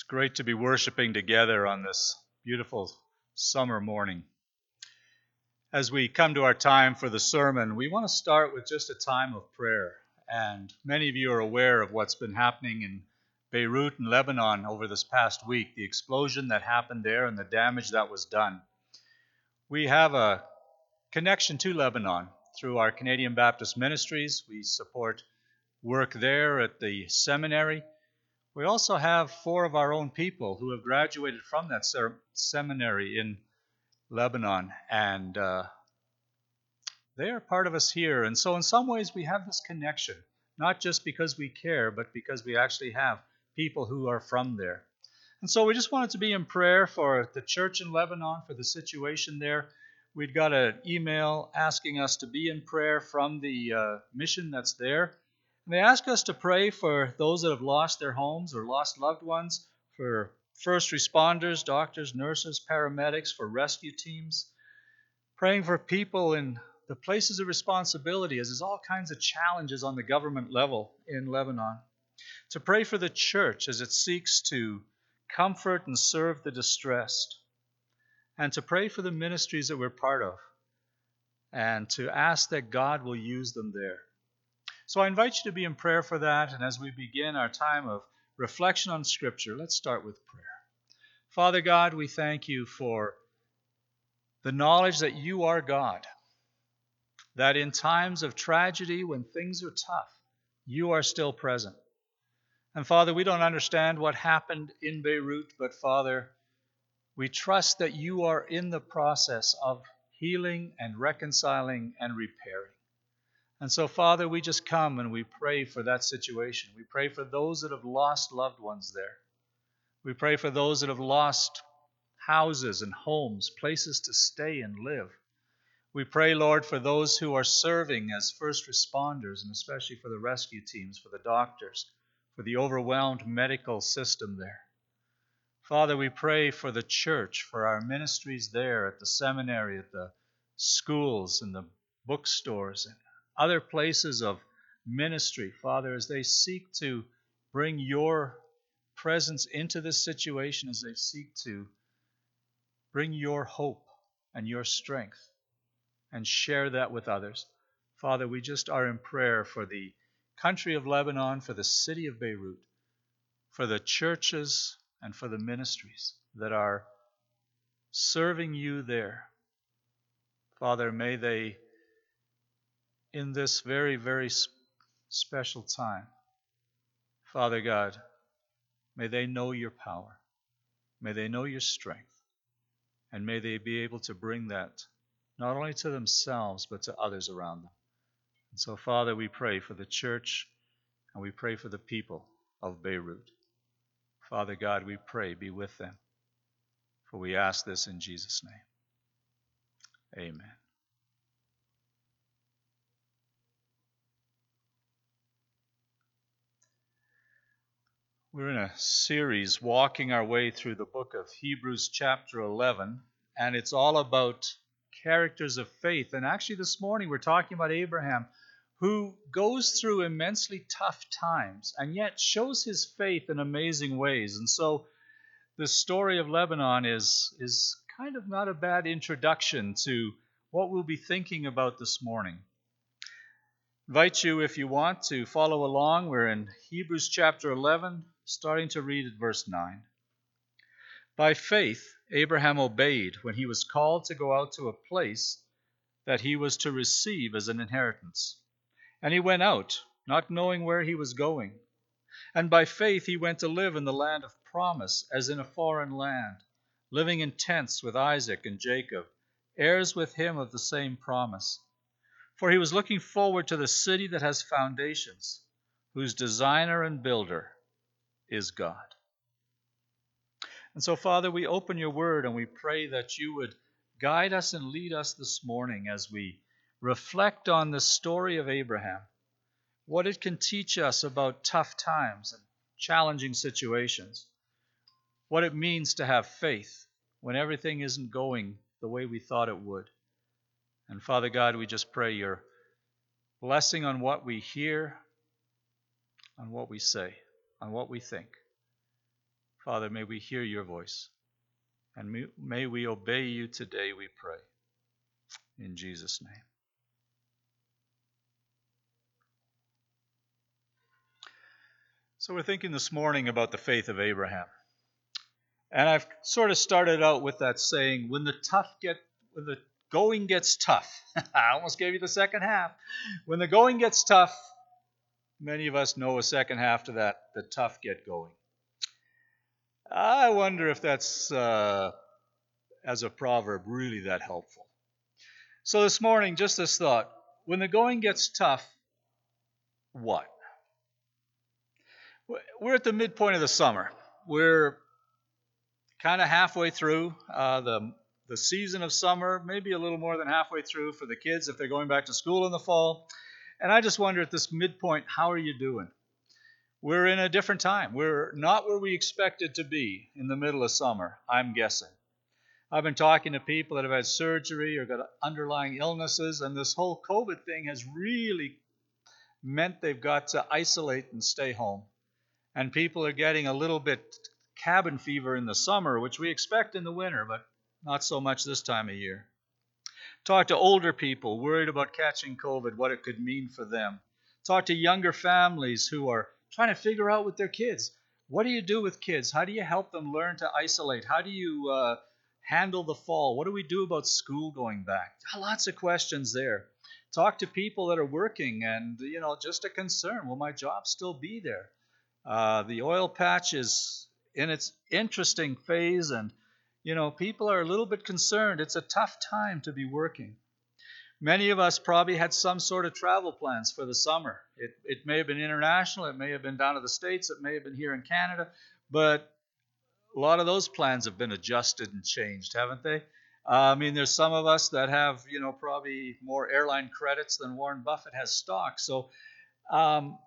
It's great to be worshiping together on this beautiful summer morning. As we come to our time for the sermon, we want to start with just a time of prayer. And many of you are aware of what's been happening in Beirut and Lebanon over this past week, the explosion that happened there and the damage that was done. We have a connection to Lebanon through our Canadian Baptist Ministries. We support work there at the seminary we also have four of our own people who have graduated from that seminary in Lebanon, and uh, they are part of us here. And so, in some ways, we have this connection, not just because we care, but because we actually have people who are from there. And so, we just wanted to be in prayer for the church in Lebanon, for the situation there. We'd got an email asking us to be in prayer from the uh, mission that's there. And they ask us to pray for those that have lost their homes or lost loved ones, for first responders, doctors, nurses, paramedics, for rescue teams, praying for people in the places of responsibility, as there's all kinds of challenges on the government level in Lebanon. To pray for the church as it seeks to comfort and serve the distressed. And to pray for the ministries that we're part of. And to ask that God will use them there. So I invite you to be in prayer for that. And as we begin our time of reflection on Scripture, let's start with prayer. Father God, we thank you for the knowledge that you are God, that in times of tragedy, when things are tough, you are still present. And Father, we don't understand what happened in Beirut, but Father, we trust that you are in the process of healing and reconciling and repairing. And so, Father, we just come and we pray for that situation. We pray for those that have lost loved ones there. We pray for those that have lost houses and homes, places to stay and live. We pray, Lord, for those who are serving as first responders, and especially for the rescue teams, for the doctors, for the overwhelmed medical system there. Father, we pray for the church, for our ministries there at the seminary, at the schools, and the bookstores, and other places of ministry, Father, as they seek to bring your presence into this situation, as they seek to bring your hope and your strength and share that with others. Father, we just are in prayer for the country of Lebanon, for the city of Beirut, for the churches and for the ministries that are serving you there. Father, may they in this very, very special time. Father God, may they know your power. May they know your strength. And may they be able to bring that not only to themselves, but to others around them. And so, Father, we pray for the church and we pray for the people of Beirut. Father God, we pray, be with them. For we ask this in Jesus' name. Amen. We're in a series walking our way through the book of Hebrews, chapter 11, and it's all about characters of faith. And actually, this morning we're talking about Abraham, who goes through immensely tough times and yet shows his faith in amazing ways. And so, the story of Lebanon is, is kind of not a bad introduction to what we'll be thinking about this morning invite you, if you want, to follow along. We're in Hebrews chapter 11, starting to read at verse 9. By faith, Abraham obeyed when he was called to go out to a place that he was to receive as an inheritance. And he went out, not knowing where he was going. And by faith he went to live in the land of promise, as in a foreign land, living in tents with Isaac and Jacob, heirs with him of the same promise. For he was looking forward to the city that has foundations, whose designer and builder is God. And so, Father, we open your word and we pray that you would guide us and lead us this morning as we reflect on the story of Abraham, what it can teach us about tough times and challenging situations, what it means to have faith when everything isn't going the way we thought it would. And Father God, we just pray your blessing on what we hear, on what we say on what we think. Father, may we hear your voice. And may we obey you today, we pray. In Jesus' name. So, we're thinking this morning about the faith of Abraham. And I've sort of started out with that saying, when the tough get when the going gets tough. I almost gave you the second half. When the going gets tough, many of us know a second half to that, the tough get going. I wonder if that's, uh, as a proverb, really that helpful. So this morning, just this thought when the going gets tough, what? We're at the midpoint of the summer. We're kind of halfway through uh, the the season of summer, maybe a little more than halfway through for the kids if they're going back to school in the fall. And I just wonder at this midpoint, how are you doing? We're in a different time. We're not where we expected to be in the middle of summer, I'm guessing. I've been talking to people that have had surgery or got underlying illnesses, and this whole COVID thing has really meant they've got to isolate and stay home. And people are getting a little bit cabin fever in the summer, which we expect in the winter, but not so much this time of year. Talk to older people worried about catching COVID, what it could mean for them. Talk to younger families who are trying to figure out with their kids what do you do with kids? How do you help them learn to isolate? How do you uh, handle the fall? What do we do about school going back? Lots of questions there. Talk to people that are working and, you know, just a concern will my job still be there? Uh, the oil patch is in its interesting phase and you know, people are a little bit concerned. It's a tough time to be working. Many of us probably had some sort of travel plans for the summer. It, it may have been international, it may have been down to the States, it may have been here in Canada, but a lot of those plans have been adjusted and changed, haven't they? Uh, I mean, there's some of us that have, you know, probably more airline credits than Warren Buffett has stock. So, um,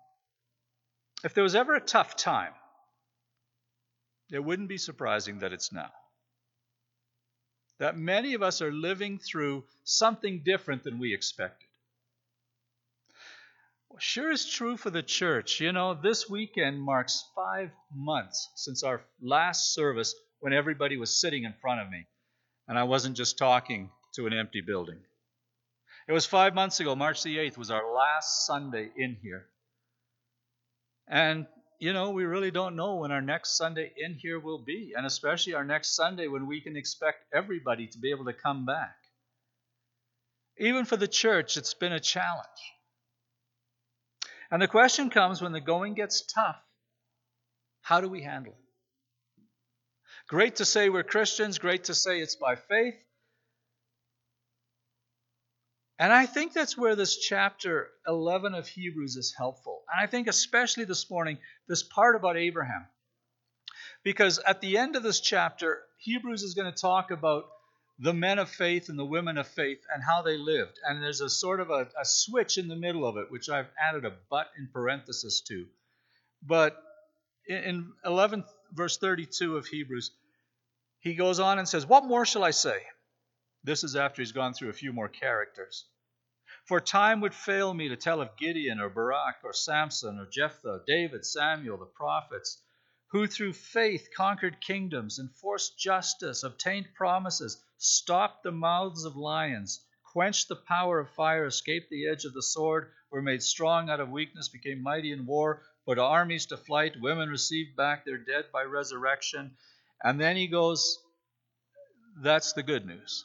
if there was ever a tough time, it wouldn't be surprising that it's now that many of us are living through something different than we expected. Sure is true for the church. You know, this weekend marks five months since our last service when everybody was sitting in front of me and I wasn't just talking to an empty building. It was five months ago, March the 8th was our last Sunday in here. And you know, we really don't know when our next Sunday in here will be, and especially our next Sunday when we can expect everybody to be able to come back. Even for the church, it's been a challenge. And the question comes when the going gets tough how do we handle it? Great to say we're Christians, great to say it's by faith, and I think that's where this chapter 11 of Hebrews is helpful. And I think especially this morning, this part about Abraham. Because at the end of this chapter, Hebrews is going to talk about the men of faith and the women of faith and how they lived. And there's a sort of a, a switch in the middle of it, which I've added a but in parenthesis to. But in 11 verse 32 of Hebrews, he goes on and says, What more shall I say? This is after he's gone through a few more characters. For time would fail me to tell of Gideon or Barak or Samson or Jephthah, David, Samuel, the prophets, who through faith conquered kingdoms, enforced justice, obtained promises, stopped the mouths of lions, quenched the power of fire, escaped the edge of the sword, were made strong out of weakness, became mighty in war, put armies to flight, women received back their dead by resurrection. And then he goes, that's the good news.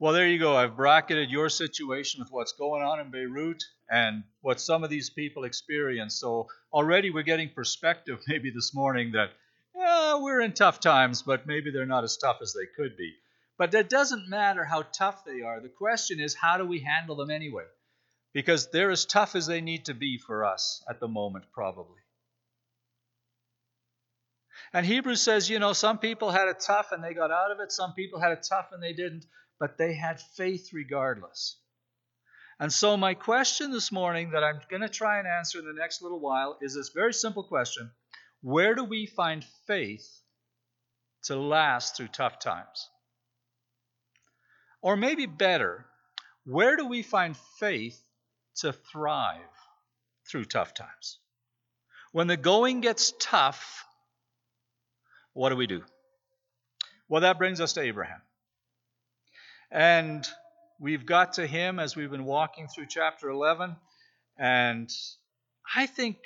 Well, there you go. I've bracketed your situation with what's going on in Beirut and what some of these people experience. So already we're getting perspective maybe this morning that, yeah, we're in tough times, but maybe they're not as tough as they could be. But that doesn't matter how tough they are. The question is, how do we handle them anyway? Because they're as tough as they need to be for us at the moment, probably. And Hebrews says, you know, some people had it tough and they got out of it, some people had it tough and they didn't, but they had faith regardless. And so, my question this morning that I'm going to try and answer in the next little while is this very simple question Where do we find faith to last through tough times? Or maybe better, where do we find faith to thrive through tough times? When the going gets tough, what do we do? Well, that brings us to Abraham. And we've got to him as we've been walking through chapter 11. And I think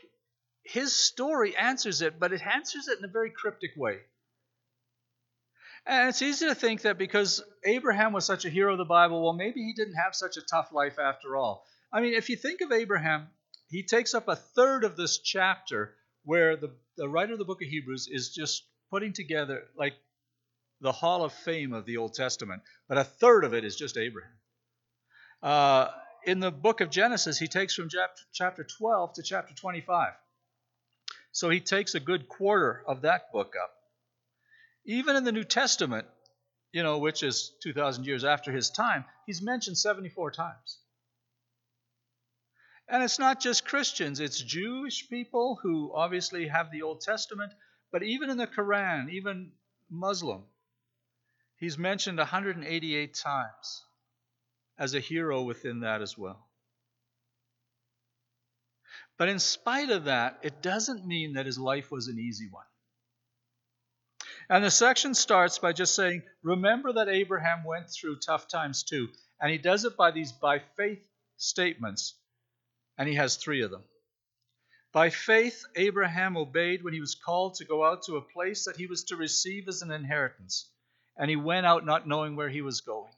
his story answers it, but it answers it in a very cryptic way. And it's easy to think that because Abraham was such a hero of the Bible, well, maybe he didn't have such a tough life after all. I mean, if you think of Abraham, he takes up a third of this chapter where the, the writer of the book of Hebrews is just putting together like the hall of fame of the Old Testament, but a third of it is just Abraham. Uh, in the book of Genesis, he takes from chapter 12 to chapter 25. So he takes a good quarter of that book up. Even in the New Testament, you know, which is 2,000 years after his time, he's mentioned 74 times. And it's not just Christians, it's Jewish people who obviously have the Old Testament, but even in the Quran, even Muslim, he's mentioned 188 times as a hero within that as well. But in spite of that, it doesn't mean that his life was an easy one. And the section starts by just saying, Remember that Abraham went through tough times too. And he does it by these by faith statements. And he has three of them. By faith, Abraham obeyed when he was called to go out to a place that he was to receive as an inheritance. And he went out not knowing where he was going.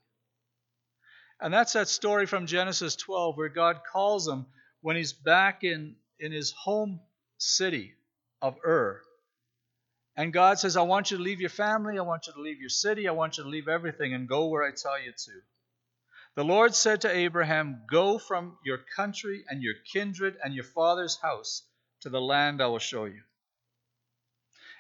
And that's that story from Genesis 12 where God calls him when he's back in, in his home city of Ur and God says, I want you to leave your family, I want you to leave your city, I want you to leave everything and go where I tell you to. The Lord said to Abraham, Go from your country and your kindred and your father's house to the land I will show you.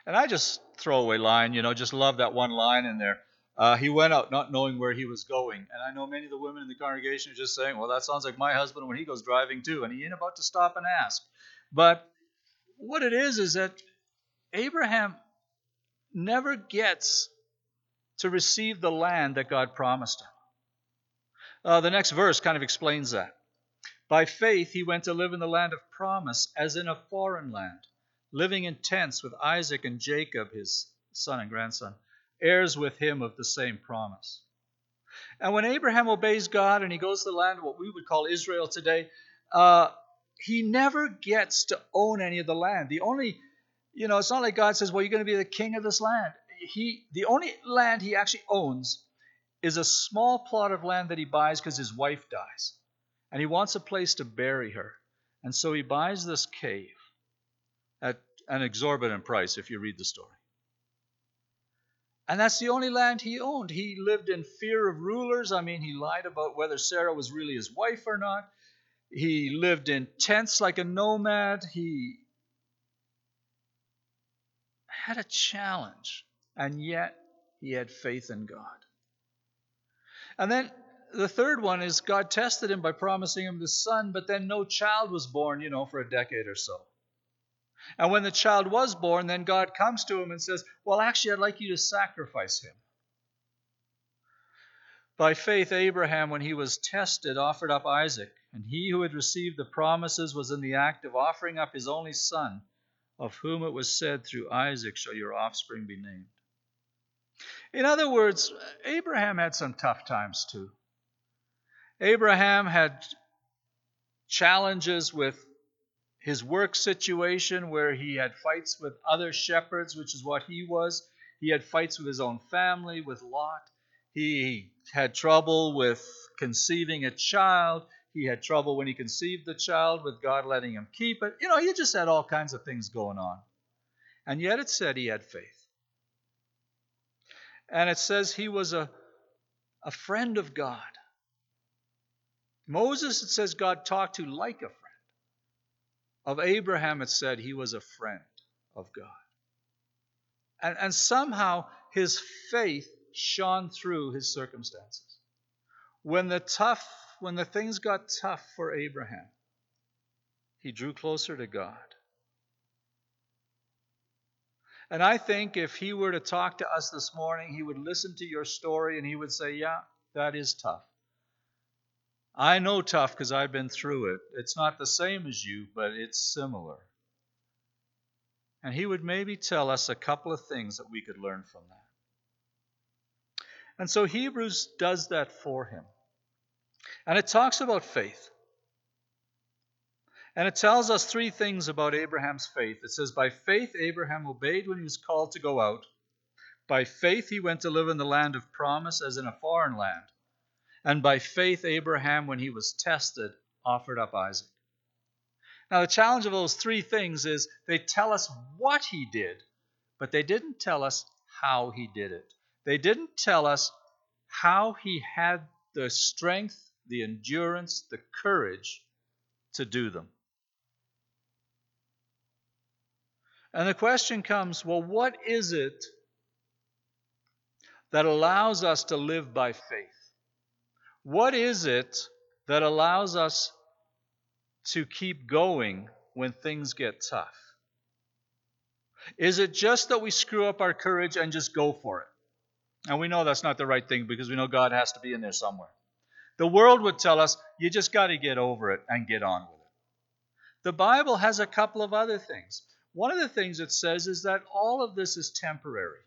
And I just throw away line, you know, just love that one line in there. Uh, he went out not knowing where he was going. And I know many of the women in the congregation are just saying, well, that sounds like my husband when he goes driving too. And he ain't about to stop and ask. But what it is, is that Abraham never gets to receive the land that God promised him. Uh, the next verse kind of explains that. By faith, he went to live in the land of promise, as in a foreign land, living in tents with Isaac and Jacob, his son and grandson, heirs with him of the same promise. And when Abraham obeys God and he goes to the land, of what we would call Israel today, uh, he never gets to own any of the land. The only you know, it's not like God says, well, you're going to be the king of this land. He, the only land he actually owns is a small plot of land that he buys because his wife dies. And he wants a place to bury her. And so he buys this cave an exorbitant price, if you read the story. And that's the only land he owned. He lived in fear of rulers. I mean, he lied about whether Sarah was really his wife or not. He lived in tents like a nomad. He had a challenge, and yet he had faith in God. And then the third one is God tested him by promising him the son, but then no child was born, you know, for a decade or so. And when the child was born, then God comes to him and says, Well, actually, I'd like you to sacrifice him. By faith, Abraham, when he was tested, offered up Isaac, and he who had received the promises was in the act of offering up his only son of whom it was said, Through Isaac shall your offspring be named. In other words, Abraham had some tough times too. Abraham had challenges with his work situation where he had fights with other shepherds, which is what he was. He had fights with his own family, with Lot. He had trouble with conceiving a child. He had trouble when he conceived the child with God letting him keep it. You know, he just had all kinds of things going on. And yet it said he had faith. And it says he was a, a friend of God. Moses, it says God talked to like a friend. Of Abraham, it said he was a friend of God. And, and somehow his faith shone through his circumstances. When the tough, when the things got tough for Abraham, he drew closer to God. And I think if he were to talk to us this morning, he would listen to your story and he would say, Yeah, that is tough. I know tough because I've been through it. It's not the same as you, but it's similar. And he would maybe tell us a couple of things that we could learn from that. And so Hebrews does that for him. And it talks about faith. And it tells us three things about Abraham's faith. It says, By faith, Abraham obeyed when he was called to go out. By faith, he went to live in the land of promise as in a foreign land. And by faith, Abraham, when he was tested, offered up Isaac. Now, the challenge of those three things is they tell us what he did, but they didn't tell us how he did it. They didn't tell us how he had the strength, the endurance, the courage to do them. And the question comes well, what is it that allows us to live by faith? What is it that allows us to keep going when things get tough? Is it just that we screw up our courage and just go for it? And we know that's not the right thing because we know God has to be in there somewhere. The world would tell us you just got to get over it and get on with it. The Bible has a couple of other things. One of the things it says is that all of this is temporary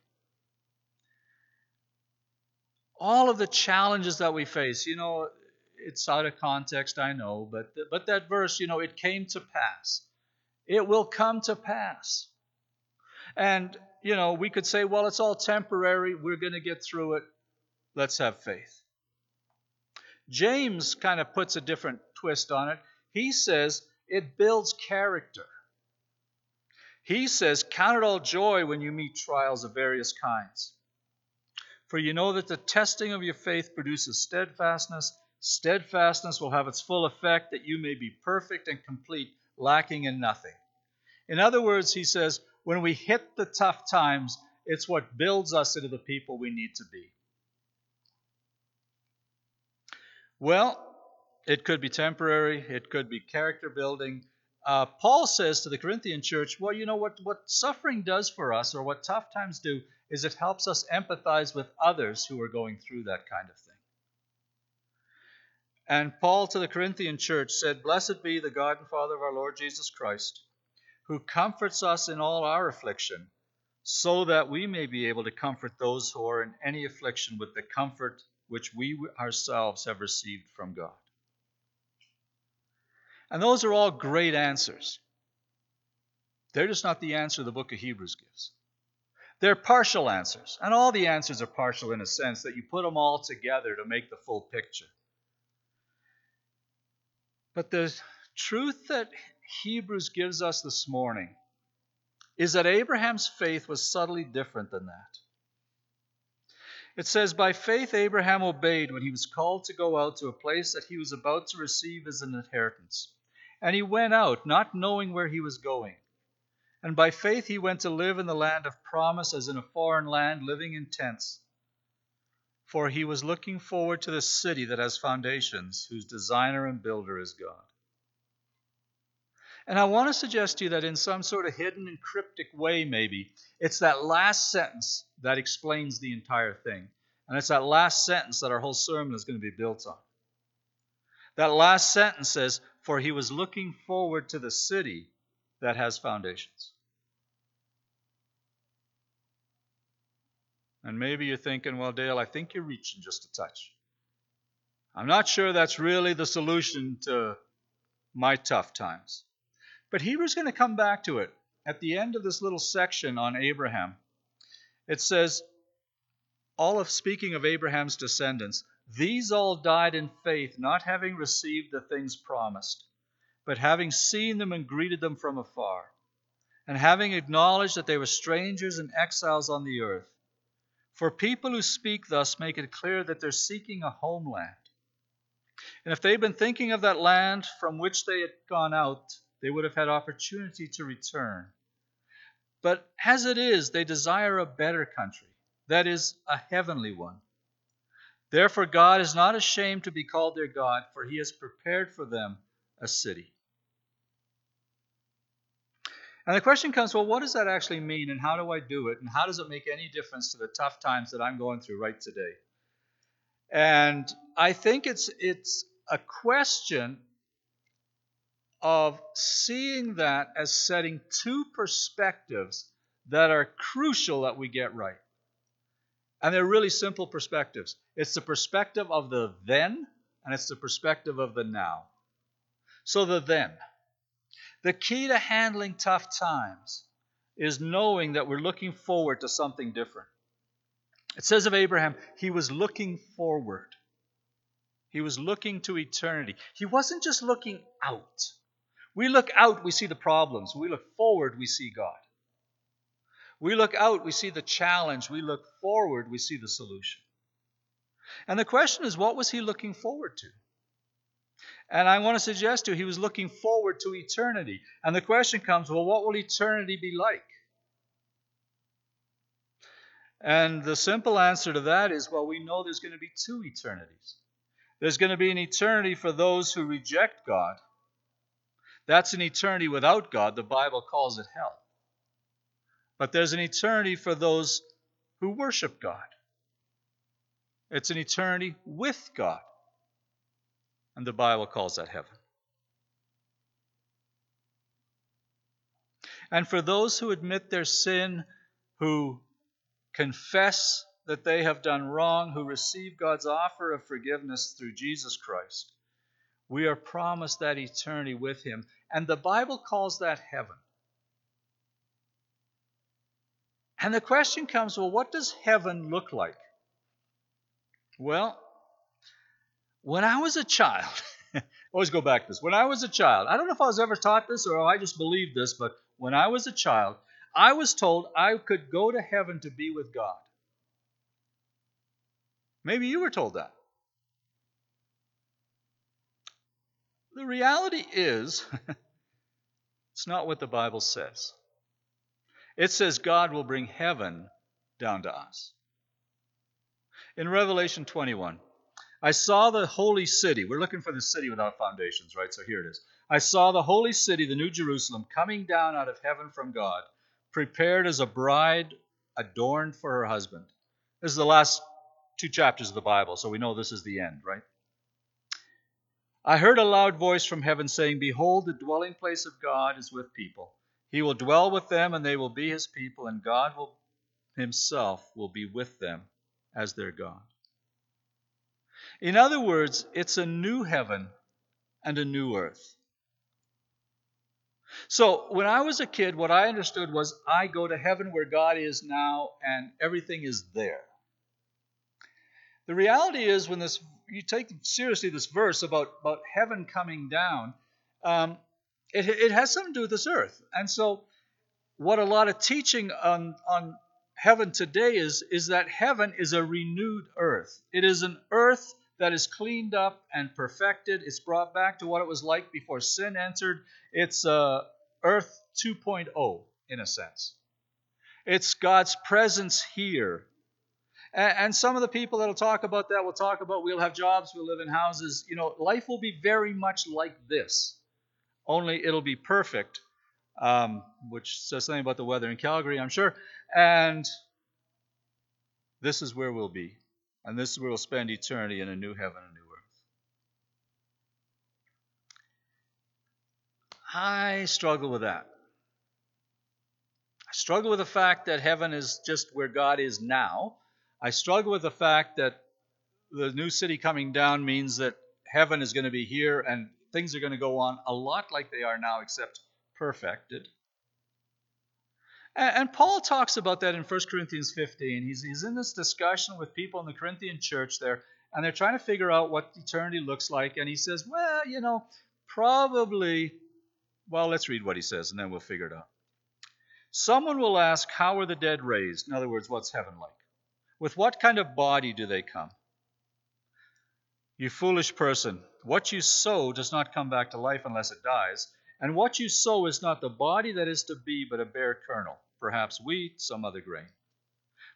all of the challenges that we face, you know, it's out of context, I know, but but that verse, you know, it came to pass. It will come to pass. And, you know, we could say, well, it's all temporary. We're going to get through it. Let's have faith. James kind of puts a different twist on it. He says it builds character. He says, Count it all joy when you meet trials of various kinds for you know that the testing of your faith produces steadfastness. Steadfastness will have its full effect that you may be perfect and complete, lacking in nothing. In other words, he says, when we hit the tough times, it's what builds us into the people we need to be. Well, it could be temporary, it could be character building. Uh, Paul says to the Corinthian church, well, you know what, what suffering does for us, or what tough times do, is it helps us empathize with others who are going through that kind of thing. And Paul to the Corinthian church said, Blessed be the God and Father of our Lord Jesus Christ, who comforts us in all our affliction, so that we may be able to comfort those who are in any affliction with the comfort which we ourselves have received from God. And those are all great answers. They're just not the answer the book of Hebrews gives. They're partial answers, and all the answers are partial in a sense that you put them all together to make the full picture. But the truth that Hebrews gives us this morning is that Abraham's faith was subtly different than that. It says, By faith Abraham obeyed when he was called to go out to a place that he was about to receive as an inheritance. And he went out, not knowing where he was going. And by faith he went to live in the land of promise as in a foreign land, living in tents. For he was looking forward to the city that has foundations, whose designer and builder is God. And I want to suggest to you that in some sort of hidden and cryptic way, maybe, it's that last sentence that explains the entire thing. And it's that last sentence that our whole sermon is going to be built on. That last sentence says, For he was looking forward to the city that has foundations. And maybe you're thinking, well, Dale, I think you're reaching just a touch. I'm not sure that's really the solution to my tough times. But Hebrews going to come back to it. At the end of this little section on Abraham, it says, all of speaking of Abraham's descendants, these all died in faith, not having received the things promised but having seen them and greeted them from afar, and having acknowledged that they were strangers and exiles on the earth. For people who speak thus make it clear that they're seeking a homeland. And if they'd been thinking of that land from which they had gone out, they would have had opportunity to return. But as it is, they desire a better country, that is, a heavenly one. Therefore, God is not ashamed to be called their God, for he has prepared for them a city. And the question comes well, what does that actually mean, and how do I do it, and how does it make any difference to the tough times that I'm going through right today? And I think it's, it's a question of seeing that as setting two perspectives that are crucial that we get right. And they're really simple perspectives. It's the perspective of the then, and it's the perspective of the now. So, the then. The key to handling tough times is knowing that we're looking forward to something different. It says of Abraham, he was looking forward. He was looking to eternity. He wasn't just looking out. We look out, we see the problems. We look forward, we see God. We look out, we see the challenge. We look forward, we see the solution. And the question is, what was he looking forward to? And I want to suggest to you, he was looking forward to eternity. And the question comes, well, what will eternity be like? And the simple answer to that is, well, we know there's going to be two eternities. There's going to be an eternity for those who reject God. That's an eternity without God. The Bible calls it hell. But there's an eternity for those who worship God. It's an eternity with God. And the Bible calls that heaven. And for those who admit their sin, who confess that they have done wrong, who receive God's offer of forgiveness through Jesus Christ, we are promised that eternity with Him. And the Bible calls that heaven. And the question comes well, what does heaven look like? Well, when I was a child, always go back to this. When I was a child, I don't know if I was ever taught this or I just believed this, but when I was a child, I was told I could go to heaven to be with God. Maybe you were told that. The reality is, it's not what the Bible says. It says God will bring heaven down to us. In Revelation 21, I saw the holy city. We're looking for the city without foundations, right? So here it is. I saw the holy city, the New Jerusalem, coming down out of heaven from God, prepared as a bride adorned for her husband. This is the last two chapters of the Bible, so we know this is the end, right? I heard a loud voice from heaven saying, Behold, the dwelling place of God is with people he will dwell with them, and they will be his people, and God will himself will be with them as their God. In other words, it's a new heaven and a new earth. So, when I was a kid, what I understood was I go to heaven where God is now, and everything is there. The reality is, when this you take seriously this verse about, about heaven coming down, um, it, it has something to do with this earth. And so, what a lot of teaching on, on heaven today is, is that heaven is a renewed earth. It is an earth that is cleaned up and perfected. It's brought back to what it was like before sin entered. It's uh, Earth 2.0, in a sense. It's God's presence here. And, and some of the people that'll talk about that will talk about we'll have jobs, we'll live in houses. You know, life will be very much like this only it'll be perfect, um, which says something about the weather in Calgary, I'm sure. And this is where we'll be. And this is where we'll spend eternity in a new heaven and new earth. I struggle with that. I struggle with the fact that heaven is just where God is now. I struggle with the fact that the new city coming down means that heaven is going to be here and things are going to go on a lot like they are now, except perfected. And, and Paul talks about that in 1 Corinthians 15. He's, he's in this discussion with people in the Corinthian church there, and they're trying to figure out what eternity looks like. And he says, well, you know, probably, well, let's read what he says, and then we'll figure it out. Someone will ask, How are the dead raised? In other words, what's heaven like? With what kind of body do they come? You foolish person, what you sow does not come back to life unless it dies, and what you sow is not the body that is to be, but a bare kernel. perhaps wheat, some other grain.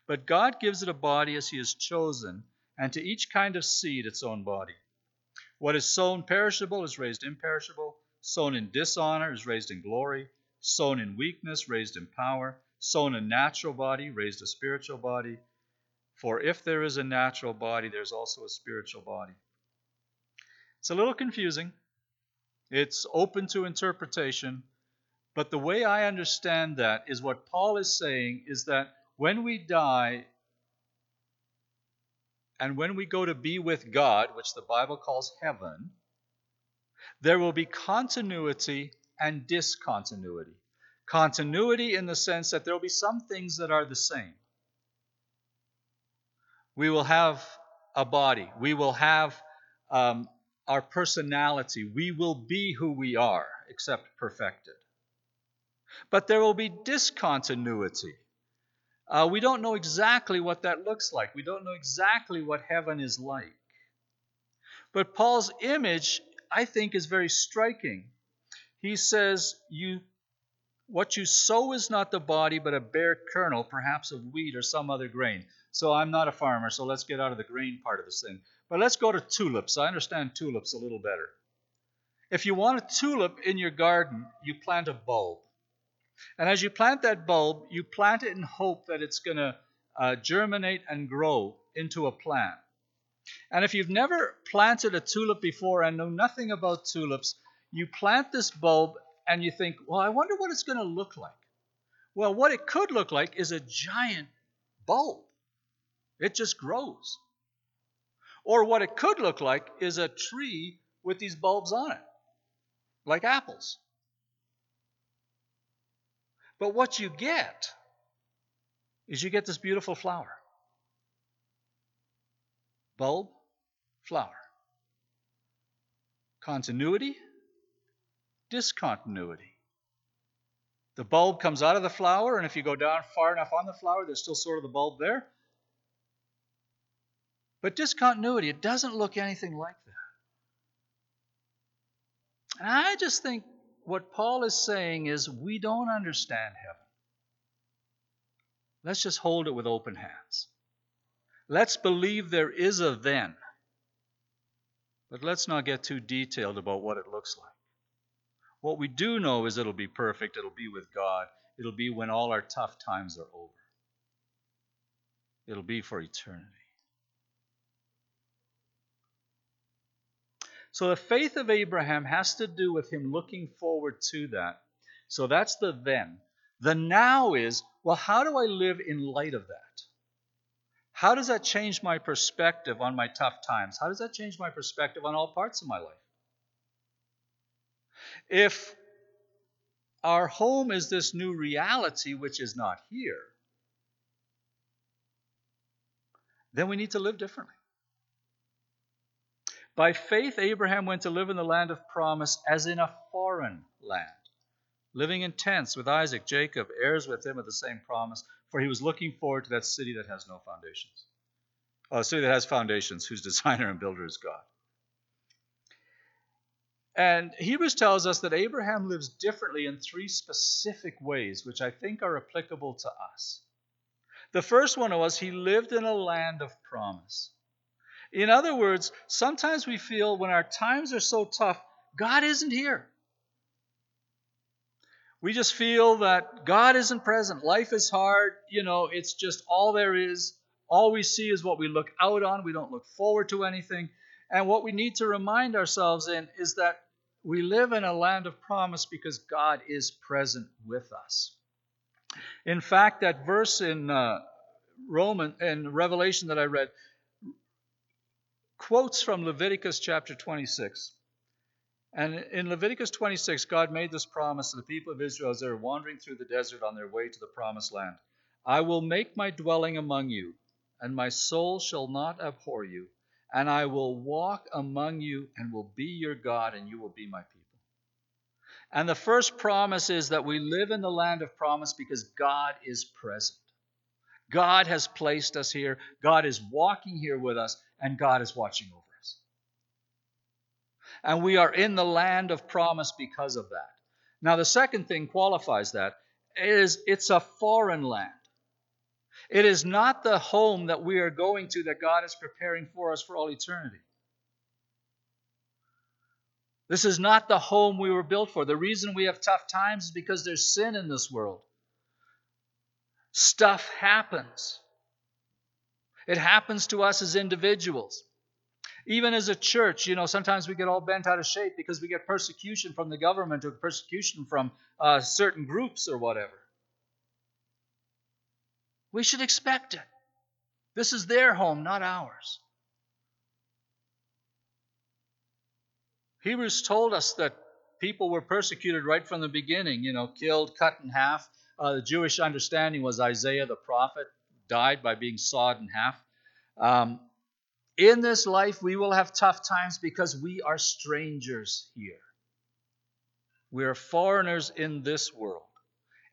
But God gives it a body as He has chosen, and to each kind of seed its own body. What is sown perishable is raised imperishable, sown in dishonor is raised in glory, sown in weakness, raised in power, sown a natural body, raised a spiritual body. For if there is a natural body, there's also a spiritual body. It's a little confusing. It's open to interpretation. But the way I understand that is what Paul is saying is that when we die and when we go to be with God, which the Bible calls heaven, there will be continuity and discontinuity. Continuity in the sense that there will be some things that are the same. We will have a body, we will have um, our personality, we will be who we are, except perfected. But there will be discontinuity. Uh, we don't know exactly what that looks like. We don't know exactly what heaven is like. But Paul's image, I think, is very striking. He says, "You, what you sow is not the body, but a bare kernel, perhaps of wheat or some other grain." So I'm not a farmer, so let's get out of the grain part of this thing. But let's go to tulips. I understand tulips a little better. If you want a tulip in your garden, you plant a bulb. And as you plant that bulb, you plant it in hope that it's going to uh, germinate and grow into a plant. And if you've never planted a tulip before and know nothing about tulips, you plant this bulb and you think, well, I wonder what it's going to look like. Well, what it could look like is a giant bulb. It just grows. Or what it could look like is a tree with these bulbs on it, like apples. But what you get is you get this beautiful flower. Bulb, flower. Continuity, discontinuity. The bulb comes out of the flower, and if you go down far enough on the flower, there's still sort of the bulb there. But discontinuity, it doesn't look anything like that. And I just think what Paul is saying is we don't understand heaven. Let's just hold it with open hands. Let's believe there is a then. But let's not get too detailed about what it looks like. What we do know is it'll be perfect, it'll be with God, it'll be when all our tough times are over, it'll be for eternity. So the faith of Abraham has to do with him looking forward to that. So that's the then. The now is, well, how do I live in light of that? How does that change my perspective on my tough times? How does that change my perspective on all parts of my life? If our home is this new reality which is not here, then we need to live differently. By faith, Abraham went to live in the land of promise as in a foreign land, living in tents with Isaac, Jacob, heirs with him of the same promise, for he was looking forward to that city that has no foundations. Oh, a city that has foundations, whose designer and builder is God. And Hebrews tells us that Abraham lives differently in three specific ways, which I think are applicable to us. The first one was he lived in a land of promise. In other words, sometimes we feel when our times are so tough, God isn't here. We just feel that God isn't present. Life is hard. You know, it's just all there is. All we see is what we look out on. We don't look forward to anything. And what we need to remind ourselves in is that we live in a land of promise because God is present with us. In fact, that verse in uh, Roman in Revelation that I read quotes from Leviticus chapter 26. And in Leviticus 26, God made this promise to the people of Israel as they were wandering through the desert on their way to the promised land I will make my dwelling among you, and my soul shall not abhor you, and I will walk among you and will be your God, and you will be my people. And the first promise is that we live in the land of promise because God is present. God has placed us here, God is walking here with us, and God is watching over us. And we are in the land of promise because of that. Now, the second thing qualifies that is it's a foreign land. It is not the home that we are going to that God is preparing for us for all eternity. This is not the home we were built for. The reason we have tough times is because there's sin in this world. Stuff happens. It happens to us as individuals. Even as a church, you know, sometimes we get all bent out of shape because we get persecution from the government or persecution from uh, certain groups or whatever. We should expect it. This is their home, not ours. Hebrews told us that people were persecuted right from the beginning, you know, killed, cut in half. Uh, the Jewish understanding was Isaiah the prophet died by being sawed in half. Um, in this life, we will have tough times because we are strangers here. We are foreigners in this world,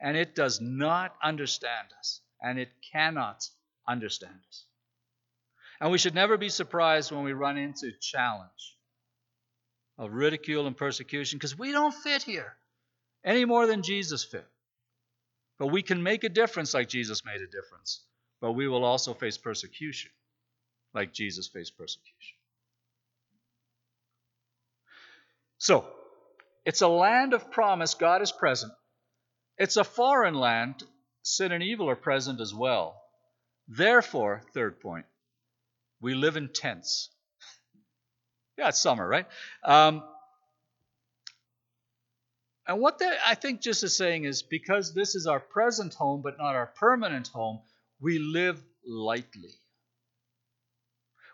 and it does not understand us, and it cannot understand us. And we should never be surprised when we run into challenge of ridicule and persecution because we don't fit here any more than Jesus fit. But we can make a difference like Jesus made a difference, but we will also face persecution like Jesus faced persecution. So, it's a land of promise, God is present. It's a foreign land, sin and evil are present as well. Therefore, third point, we live in tents. yeah, it's summer, right? Um, and what that I think just is saying is because this is our present home but not our permanent home, we live lightly.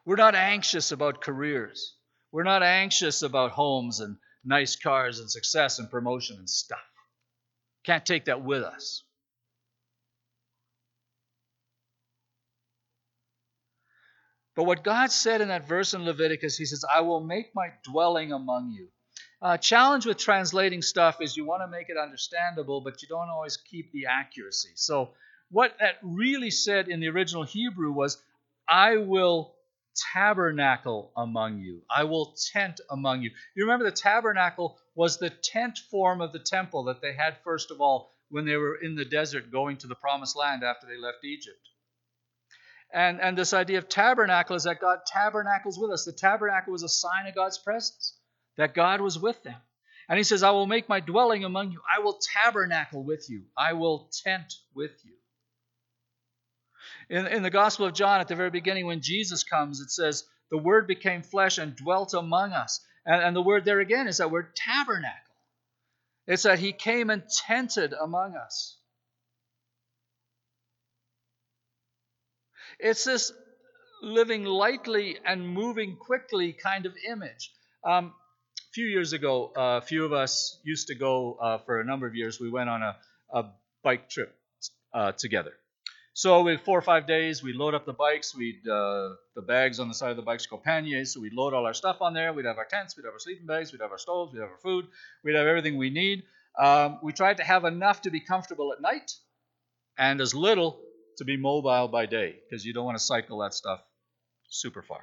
We're not anxious about careers. We're not anxious about homes and nice cars and success and promotion and stuff. Can't take that with us. But what God said in that verse in Leviticus, He says, I will make my dwelling among you. Uh, challenge with translating stuff is you want to make it understandable, but you don't always keep the accuracy. So, what that really said in the original Hebrew was, I will tabernacle among you. I will tent among you. You remember the tabernacle was the tent form of the temple that they had, first of all, when they were in the desert going to the promised land after they left Egypt. And, and this idea of tabernacle is that God tabernacles with us. The tabernacle was a sign of God's presence, that God was with them. And he says, I will make my dwelling among you. I will tabernacle with you. I will tent with you. In, in the Gospel of John, at the very beginning, when Jesus comes, it says, The Word became flesh and dwelt among us. And, and the word there again is that word tabernacle. It's that He came and tented among us. It's this living lightly and moving quickly kind of image. Um, a few years ago, uh, a few of us used to go uh, for a number of years. We went on a, a bike trip uh, together. So we four or five days, we load up the bikes. We'd uh, the bags on the side of the bikes go panniers, so we'd load all our stuff on there. We'd have our tents, we'd have our sleeping bags, we'd have our stoves, we'd have our food, we'd have everything we need. Um, we tried to have enough to be comfortable at night, and as little to be mobile by day, because you don't want to cycle that stuff super far.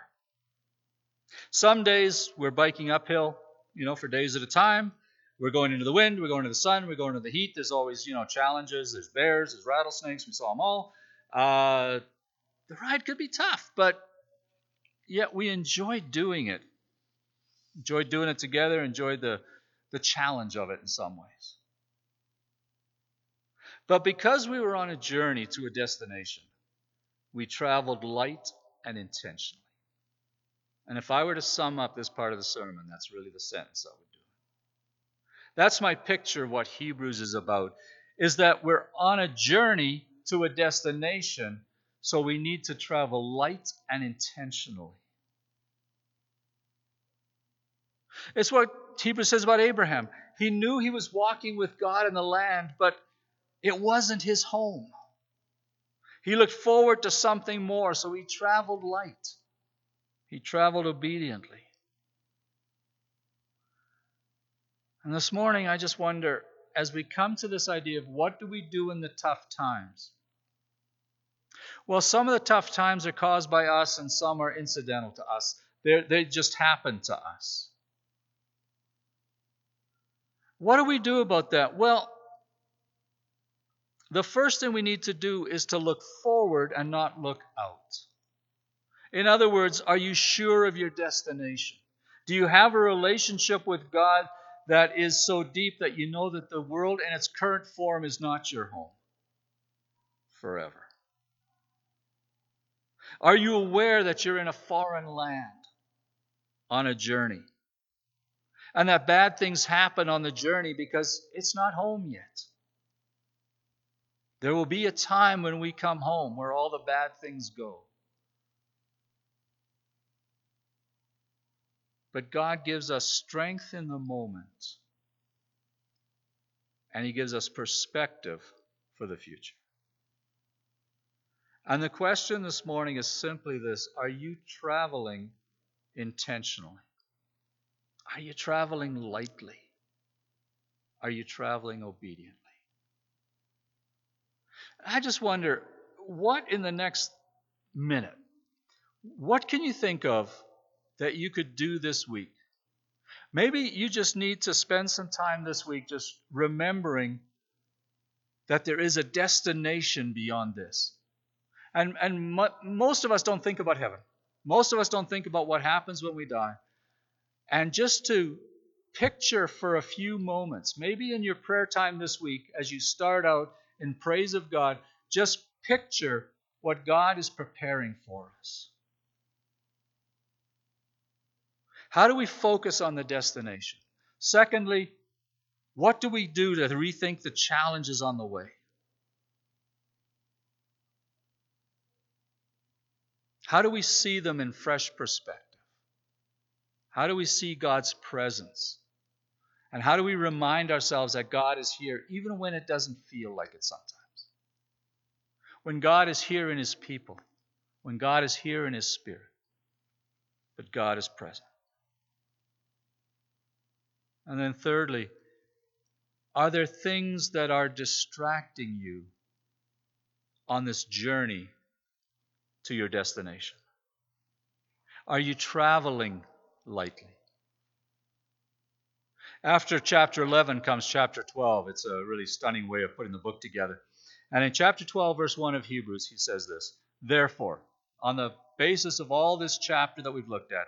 Some days we're biking uphill, you know, for days at a time. We're going into the wind, we're going into the sun, we're going into the heat. There's always, you know, challenges. There's bears, there's rattlesnakes. We saw them all. Uh, the ride could be tough, but yet we enjoyed doing it. Enjoyed doing it together, enjoyed the, the challenge of it in some ways. But because we were on a journey to a destination, we traveled light and intentionally. And if I were to sum up this part of the sermon, that's really the sentence I would do. That's my picture of what Hebrews is about, is that we're on a journey to a destination, so we need to travel light and intentionally. It's what Hebrews says about Abraham. He knew he was walking with God in the land, but it wasn't his home. He looked forward to something more, so he traveled light. He traveled obediently. And this morning, I just wonder as we come to this idea of what do we do in the tough times? Well, some of the tough times are caused by us and some are incidental to us. They're, they just happen to us. What do we do about that? Well, the first thing we need to do is to look forward and not look out. In other words, are you sure of your destination? Do you have a relationship with God that is so deep that you know that the world in its current form is not your home forever? Are you aware that you're in a foreign land on a journey? And that bad things happen on the journey because it's not home yet. There will be a time when we come home where all the bad things go. But God gives us strength in the moment, and He gives us perspective for the future. And the question this morning is simply this Are you traveling intentionally? Are you traveling lightly? Are you traveling obediently? I just wonder what in the next minute, what can you think of that you could do this week. Maybe you just need to spend some time this week just remembering that there is a destination beyond this. And, and mo- most of us don't think about heaven. Most of us don't think about what happens when we die. And just to picture for a few moments, maybe in your prayer time this week, as you start out in praise of God, just picture what God is preparing for us. How do we focus on the destination? Secondly, what do we do to rethink the challenges on the way? How do we see them in fresh perspective? How do we see God's presence? And how do we remind ourselves that God is here even when it doesn't feel like it sometimes? When God is here in His people, when God is here in His Spirit, but God is present. And then, thirdly, are there things that are distracting you on this journey to your destination? Are you traveling lightly? After chapter 11 comes chapter 12. It's a really stunning way of putting the book together. And in chapter 12, verse 1 of Hebrews, he says this Therefore, on the basis of all this chapter that we've looked at,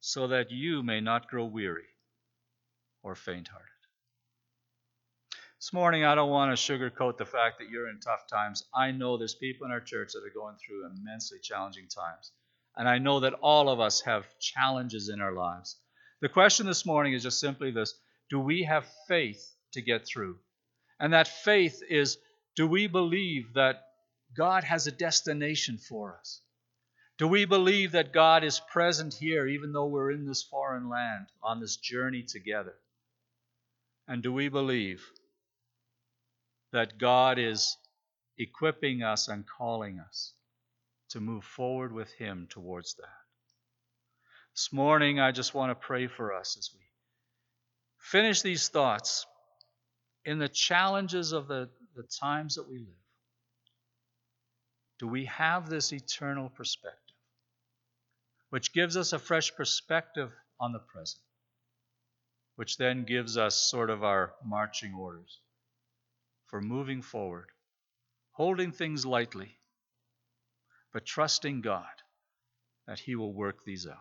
so that you may not grow weary or faint hearted. This morning, I don't want to sugarcoat the fact that you're in tough times. I know there's people in our church that are going through immensely challenging times. And I know that all of us have challenges in our lives. The question this morning is just simply this Do we have faith to get through? And that faith is do we believe that God has a destination for us? Do we believe that God is present here, even though we're in this foreign land on this journey together? And do we believe that God is equipping us and calling us to move forward with Him towards that? This morning, I just want to pray for us as we finish these thoughts in the challenges of the, the times that we live. Do we have this eternal perspective? Which gives us a fresh perspective on the present, which then gives us sort of our marching orders for moving forward, holding things lightly, but trusting God that He will work these out.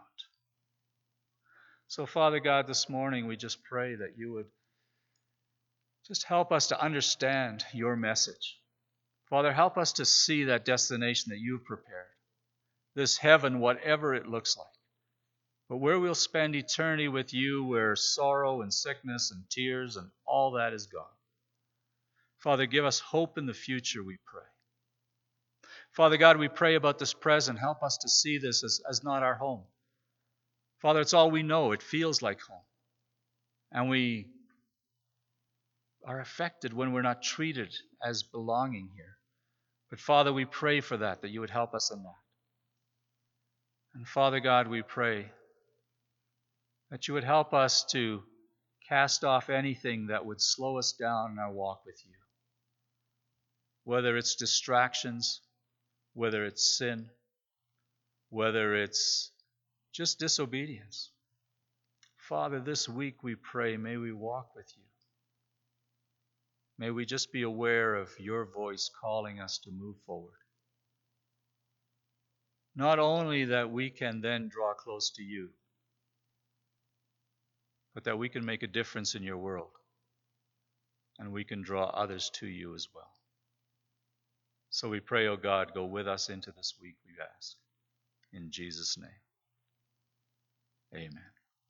So, Father God, this morning we just pray that you would just help us to understand your message. Father, help us to see that destination that you've prepared this heaven, whatever it looks like. But where we'll spend eternity with you, where sorrow and sickness and tears and all that is gone. Father, give us hope in the future, we pray. Father God, we pray about this present. Help us to see this as, as not our home. Father, it's all we know. It feels like home. And we are affected when we're not treated as belonging here. But Father, we pray for that, that you would help us in that. And Father God, we pray that you would help us to cast off anything that would slow us down in our walk with you. Whether it's distractions, whether it's sin, whether it's just disobedience. Father, this week we pray, may we walk with you. May we just be aware of your voice calling us to move forward. Not only that we can then draw close to you, but that we can make a difference in your world and we can draw others to you as well. So we pray, O oh God, go with us into this week, we ask. In Jesus' name, amen.